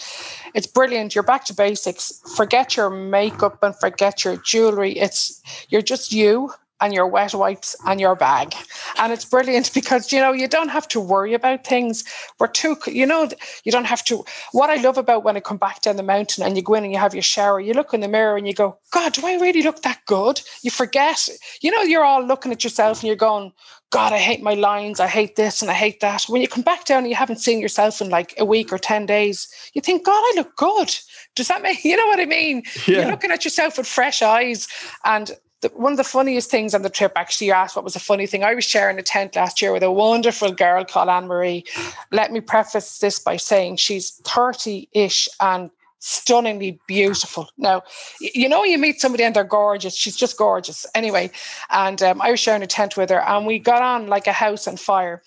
it's brilliant. You're back to basics. Forget your makeup and forget your jewelry. It's you're just you and your wet wipes and your bag. And it's brilliant because, you know, you don't have to worry about things. We're too, you know, you don't have to. What I love about when I come back down the mountain and you go in and you have your shower, you look in the mirror and you go, God, do I really look that good? You forget, you know, you're all looking at yourself and you're going, God, I hate my lines. I hate this and I hate that. When you come back down and you haven't seen yourself in like a week or 10 days, you think, God, I look good. Does that make, [LAUGHS] you know what I mean? Yeah. You're looking at yourself with fresh eyes. And the, one of the funniest things on the trip, actually, you asked what was a funny thing. I was sharing a tent last year with a wonderful girl called Anne Marie. Let me preface this by saying she's 30 ish and stunningly beautiful. Now, you know, you meet somebody and they're gorgeous. She's just gorgeous. Anyway, and um, I was sharing a tent with her and we got on like a house on fire.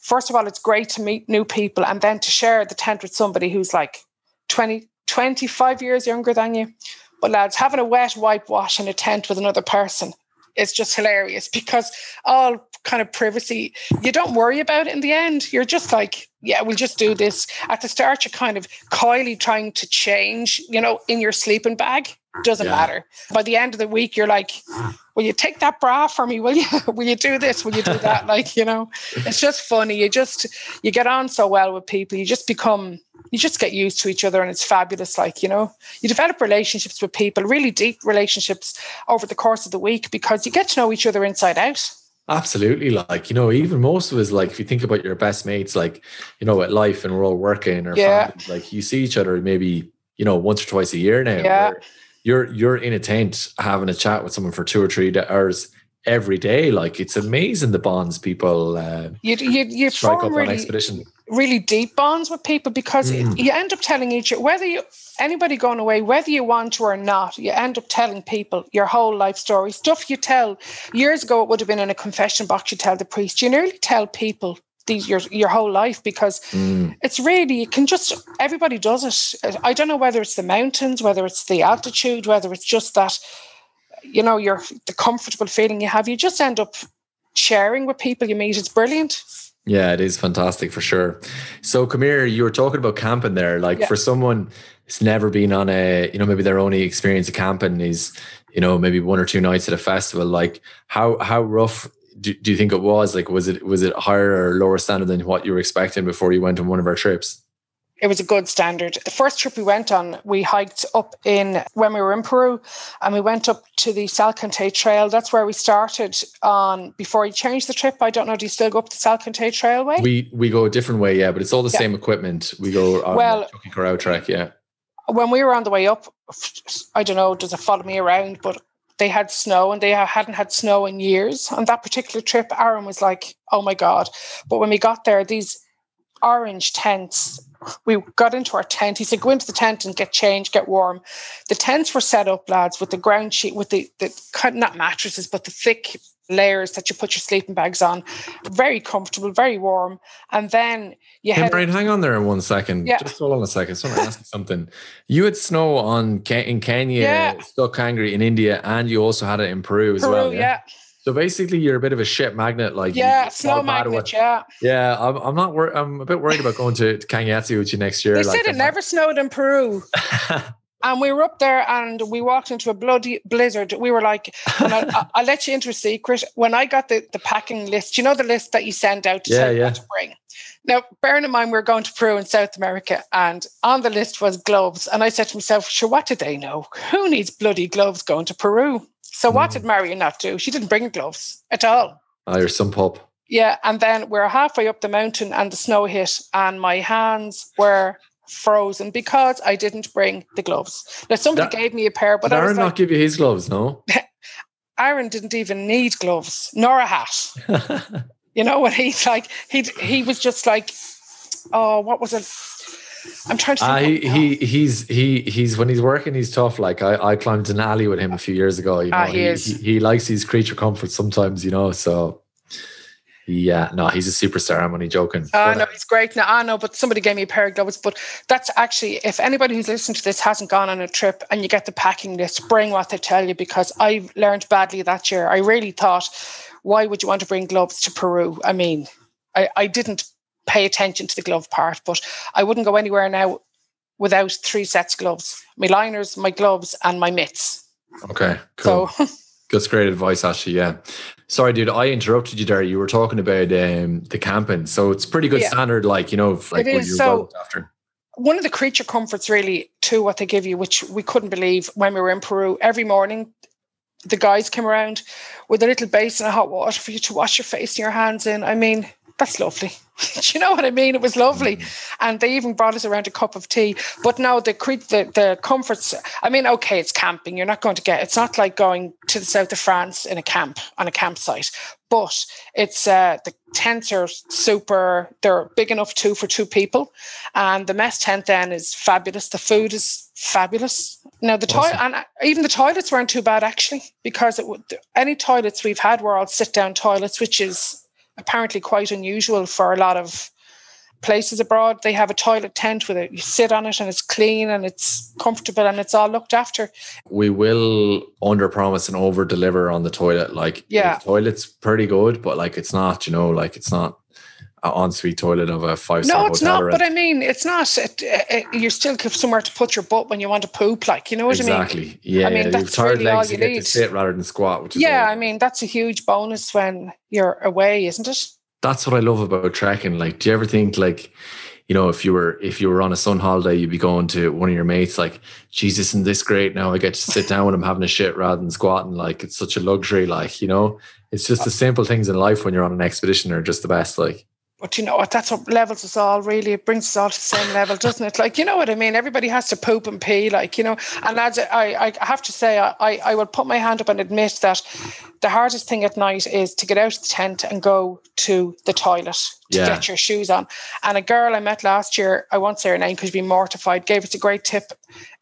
First of all, it's great to meet new people and then to share the tent with somebody who's like 20, 25 years younger than you but lads, having a wet wipe wash in a tent with another person, is just hilarious because all kind of privacy, you don't worry about it in the end. You're just like, yeah, we'll just do this. At the start, you're kind of coyly trying to change, you know, in your sleeping bag. Doesn't yeah. matter. By the end of the week, you're like, will you take that bra for me? Will you [LAUGHS] will you do this? Will you do that? [LAUGHS] like, you know, it's just funny. You just you get on so well with people. You just become you just get used to each other and it's fabulous. Like, you know, you develop relationships with people, really deep relationships over the course of the week because you get to know each other inside out. Absolutely. Like, you know, even most of us, like, if you think about your best mates, like, you know, at life and we're all working or yeah. Families, like, you see each other maybe, you know, once or twice a year now. Yeah you're you're in a tent having a chat with someone for two or three hours every day. Like it's amazing the bonds people uh, you you, you strike up really, on expedition. Really deep bonds with people because mm. you end up telling each other whether you anybody going away, whether you want to or not, you end up telling people your whole life story. Stuff you tell years ago, it would have been in a confession box. You tell the priest. You nearly tell people these your your whole life because mm. it's really you can just everybody does it. I don't know whether it's the mountains, whether it's the altitude, whether it's just that you know you're the comfortable feeling you have. You just end up sharing with people you meet. It's brilliant. Yeah, it is fantastic for sure. So, come here. You were talking about camping there. Like yeah. for someone who's never been on a, you know, maybe their only experience of camping is, you know, maybe one or two nights at a festival. Like, how how rough do, do you think it was like was it was it higher or lower standard than what you were expecting before you went on one of our trips? It was a good standard. The first trip we went on, we hiked up in when we were in Peru, and we went up to the Salcantay Trail. That's where we started on before you changed the trip. I don't know. Do you still go up the Salcantay Trailway? We we go a different way, yeah, but it's all the yeah. same equipment. We go on well, the Corral track, yeah. When we were on the way up, I don't know, does it follow me around? But they had snow and they hadn't had snow in years. On that particular trip, Aaron was like, oh my God. But when we got there, these orange tents, we got into our tent. He said, go into the tent and get changed, get warm. The tents were set up, lads, with the ground sheet, with the, the not mattresses, but the thick layers that you put your sleeping bags on. Very comfortable, very warm. And then you hey, Brian, hang on there one second. Yeah. Just hold on a second. Someone ask something. You had snow on in Kenya, yeah. Stok Kangri in India, and you also had it in Peru as Peru, well. Yeah? yeah. So basically, you're a bit of a ship magnet, like yeah, snow magnet. Yeah, yeah. I'm, I'm not. Wor- I'm a bit worried about going to, to Kang Yatse with you next year. They like, said it never snowed in Peru. [LAUGHS] And we were up there and we walked into a bloody blizzard. We were like, I, will let you into a secret. When I got the, the packing list, you know the list that you send out to yeah, tell yeah. what to bring. Now, bearing in mind we are going to Peru in South America, and on the list was gloves. And I said to myself, sure, what did they know? Who needs bloody gloves going to Peru? So mm. what did Marion not do? She didn't bring gloves at all. Oh, you're some pup. Yeah, and then we're halfway up the mountain and the snow hit, and my hands were frozen because I didn't bring the gloves. Now somebody that, gave me a pair, but Aaron like, not give you his gloves, no? [LAUGHS] Aaron didn't even need gloves nor a hat. [LAUGHS] you know what he's like? He he was just like, oh, what was it? I'm trying to. Uh, he, he he's he he's when he's working, he's tough. Like I, I climbed an alley with him a few years ago. You know, ah, he, he, he, he likes his creature comforts sometimes. You know, so yeah, no, he's a superstar. I'm only joking. Oh, no, he's great. No, I know, but somebody gave me a pair of gloves. But that's actually, if anybody who's listening to this hasn't gone on a trip and you get the packing list, bring what they tell you because I learned badly that year. I really thought, why would you want to bring gloves to Peru? I mean, I, I didn't pay attention to the glove part, but I wouldn't go anywhere now without three sets of gloves my liners, my gloves, and my mitts. Okay, cool. So, [LAUGHS] That's great advice, Ashley. Yeah. Sorry, dude, I interrupted you there. You were talking about um, the camping. So it's pretty good yeah. standard, like, you know, like it is. so, after. One of the creature comforts, really, to what they give you, which we couldn't believe when we were in Peru, every morning the guys came around with a little basin of hot water for you to wash your face and your hands in. I mean, that's lovely. [LAUGHS] Do you know what I mean? It was lovely, mm. and they even brought us around a cup of tea. But no, the the the comforts. I mean, okay, it's camping. You're not going to get. It's not like going to the south of France in a camp on a campsite. But it's uh, the tents are super. They're big enough too for two people, and the mess tent then is fabulous. The food is fabulous. Now the awesome. toilet and uh, even the toilets weren't too bad actually because it would, any toilets we've had were all sit down toilets, which is apparently quite unusual for a lot of places abroad, they have a toilet tent with it. You sit on it and it's clean and it's comfortable and it's all looked after. We will under promise and over deliver on the toilet. Like, yeah, toilet's pretty good, but like it's not, you know, like it's not an ensuite toilet of a five star No, it's not. But I mean, it's not. It, it, you still have somewhere to put your butt when you want to poop. Like you know what exactly. I mean? Exactly. Yeah. I mean, You've that's tired really legs all you get need. to sit rather than squat. Which is Yeah, I mean, that's a huge bonus when you're away, isn't it? that's what I love about trekking. Like, do you ever think like, you know, if you were if you were on a sun holiday, you'd be going to one of your mates like, Jesus, isn't this great? Now I get to sit down when I'm having a shit rather than squatting. Like, it's such a luxury. Like, you know, it's just the uh, simple things in life when you're on an expedition are just the best. Like, But you know what? That's what levels us all really. It brings us all to the same level, doesn't it? Like, you know what I mean? Everybody has to poop and pee, like, you know. And lads, I, I have to say, I, I will put my hand up and admit that the hardest thing at night is to get out of the tent and go to the toilet to Yeah. get your shoes on. And a girl I met last year, I won't say her name because she'd be mortified, gave us a great tip.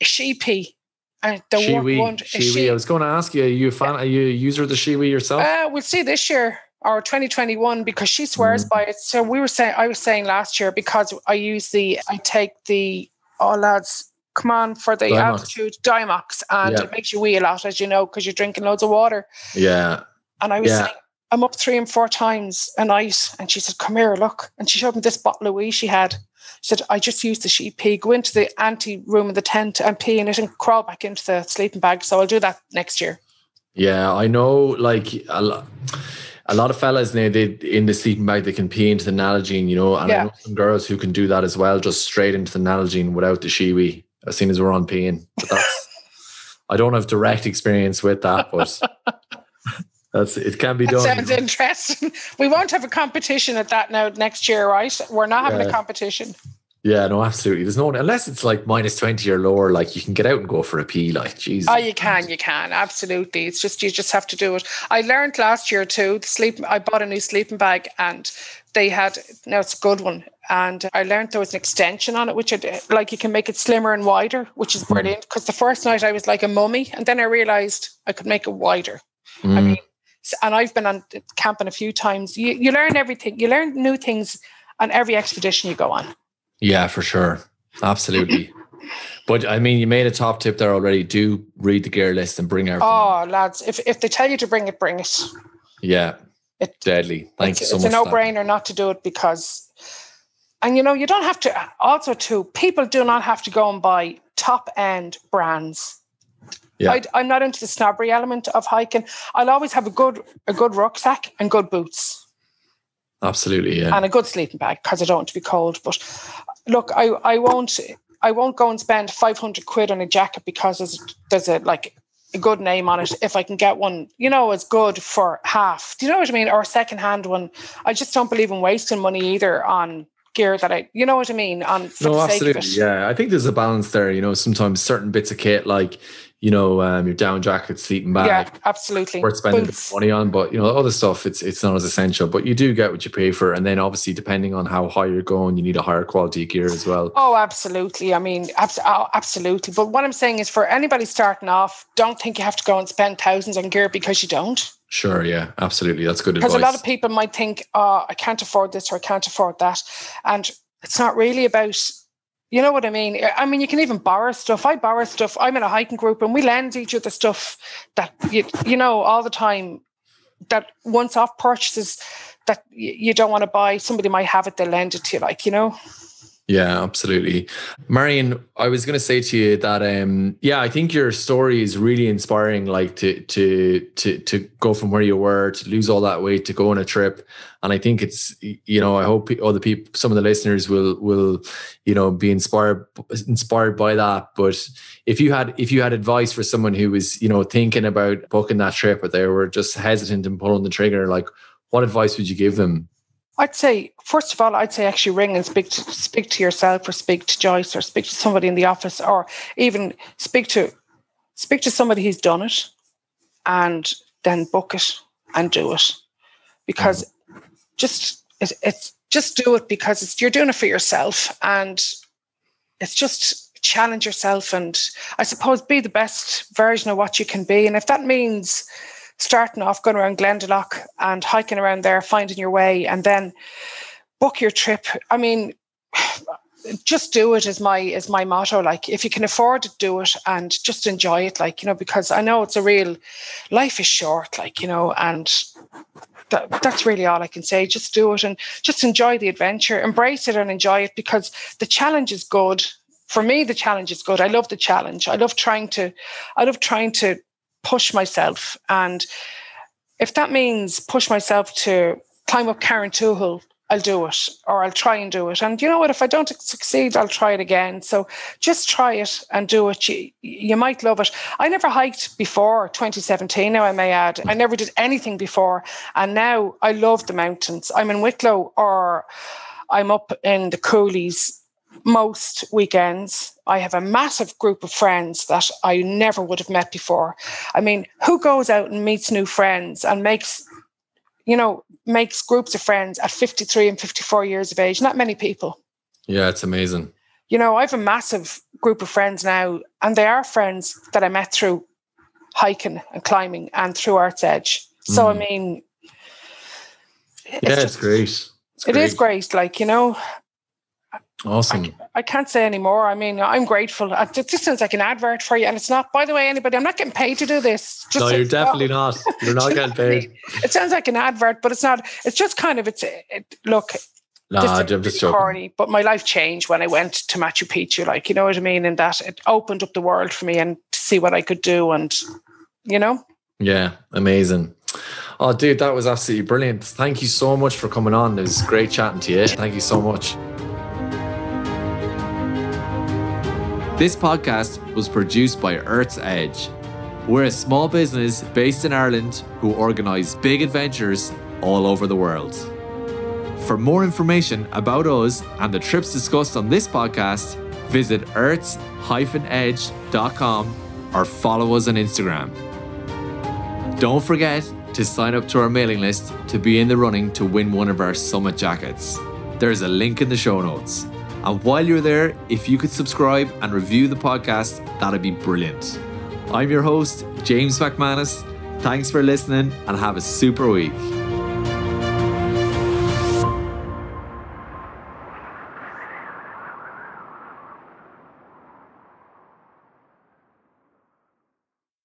She pee. And the one, Shewee, one Shewee. I was going to ask you, are you a fan? Are you a user of the Shewee yourself? uh, we'll see this year or 2021 because she swears Mm. by it. So we were saying, I was saying last year because I use the, I take the, oh lads, come on for the Diamox. altitude Diamox, and Yeah. it makes you wee a lot, as you know, because you're drinking loads of water. yeah. And I was Yeah. saying, I'm up three and four times a night. And she said, Come here, look. And she showed me this bottle of wee she had. She said, I just used the sheep pee, go into the ante room in the tent and pee in it and crawl back into the sleeping bag. So I'll do that next year. Yeah, I know. Like a lot, a lot of fellas now, they in the sleeping bag they can pee into the Nalgene, you know, and Yeah. I know some girls who can do that as well, just straight into the Nalgene without the Shewee. As soon as we're on peeing, but that's I don't have direct experience with that, but [LAUGHS] that's it can be That done. sounds interesting. [LAUGHS] We won't have a competition at that now next year, right? We're not having Yeah. a competition. Yeah, no, absolutely. There's no unless it's like minus twenty or lower, like you can get out and go for a pee. Like, Jesus. Oh, you can, you can, absolutely. It's just you just have to do it. I learned last year too. The sleep. I bought a new sleeping bag, and they had. Now it's a good one, and I learned there was an extension on it, which like you can make it slimmer and wider, which is brilliant. Because the first night I was like a mummy, and then I realized I could make it wider. I Mm, mean, and I've been on camping a few times. You you learn everything. You learn new things on every expedition you go on. Yeah, for sure, absolutely. But I mean, you made a top tip there already. Do read the gear list and bring everything. Oh, lads, if if they tell you to bring it, bring it. Yeah, It deadly. Thank it's, you so it's much. a no-brainer not to do it because and you know you don't have to also too people do not have to go and buy top end brands Yeah. I, i'm not into the snobbery element of hiking i'll always have a good a good rucksack and good boots Absolutely, yeah. and a good sleeping bag because i don't want to be cold but look i i won't i won't go and spend 500 quid on a jacket because there's there's a like a good name on it if i can get one you know it's good for half do you know what i mean or a second hand one i just don't believe in wasting money either on gear that i you know what i mean on for no, the sake of absolutely. Yeah, I think there's a balance there. You know, sometimes certain bits of kit, like you know, um, your down jacket, sleeping bag, yeah absolutely worth spending a bit Boots. of money on. But you know, other stuff, it's it's not as essential. But you do get what you pay for, and then obviously, depending on how high you're going, you need a higher quality gear as well. Oh, absolutely. I mean, abs- oh, absolutely. But what I'm saying is, for anybody starting off, don't think you have to go and spend thousands on gear because you don't. Sure, yeah, absolutely. That's good Because a lot of people might think, oh, I can't afford this or I can't afford that. And it's not really about, you know what I mean? I mean, you can even borrow stuff. I borrow stuff. I'm in a hiking group and we lend each other stuff that, you, you know, all the time that once off purchases that you don't want to buy, somebody might have it, they'll lend it to you, like, you know? Yeah, absolutely. Marion, I was going to say to you that um yeah, I think your story is really inspiring like to to to to go from where you were to lose all that weight to go on a trip and I think it's you know, I hope other people some of the listeners will will you know be inspired inspired by that, but if you had if you had advice for someone who was, you know, thinking about booking that trip but they were just hesitant and pulling the trigger like what advice would you give them? I'd say, first of all, I'd say actually ring and speak to speak to yourself, or speak to Joyce, or speak to somebody in the office, or even speak to speak to somebody who's done it, and then book it and do it, because just it, it's just do it because it's, you're doing it for yourself, and it's just challenge yourself, and I suppose be the best version of what you can be, and if that means starting off going around Glendalough and hiking around there, finding your way, and then book your trip. I mean, [SIGHS] just do it is my is my motto. Like if you can afford it do it and just enjoy it like you know because i know it's a real life is short like you know and that, that's really all i can say. Just do it and just enjoy the adventure. Embrace it and enjoy it because the challenge is good. For me the challenge is good. I love the challenge. I love trying to i love trying to push myself and if that means push myself to climb up Carrauntoohil I'll do it or I'll try and do it. And you know what? If I don't succeed, I'll try it again. So just try it and do it. You, you might love it. I never hiked before 2017, now I may add. I never did anything before. And now I love the mountains. I'm in Wicklow or I'm up in the Cooleys most weekends. I have a massive group of friends that I never would have met before. I mean, who goes out and meets new friends and makes you know, makes groups of friends at 53 and 54 years of age. Not many people. Yeah, it's amazing. You know, I have a massive group of friends now, and they are friends that I met through hiking and climbing and through Earth's Edge. So, mm. I mean, it's yeah, just, it's great. It's it great. is great. Like, you know, Awesome. I, I, can't say anymore. I mean, I'm grateful. It just sounds like an advert for you. And it's not, by the way, anybody, I'm not getting paid to do this. Just no, you're definitely not. You're not [LAUGHS] getting paid. It sounds like an advert, but it's not. It's just kind of, it's, it, look, no, I'm just joking. Corny, but my life changed when I went to Machu Picchu. Like, you know what I mean? And that it opened up the world for me and to see what I could do. And, you know? Yeah, amazing. Oh, dude, that was absolutely brilliant. Thank you so much for coming on. It was great chatting to you. Thank you so much. This podcast was produced by Earth's Edge. We're a small business based in Ireland who organise big adventures all over the world. For more information about us and the trips discussed on this podcast, visit earths-edge.com or follow us on Instagram. Don't forget to sign up to our mailing list to be in the running to win one of our summit jackets. There's a link in the show notes. And while you're there, if you could subscribe and review the podcast, that'd be brilliant. I'm your host, James McManus. Thanks for listening and have a super week.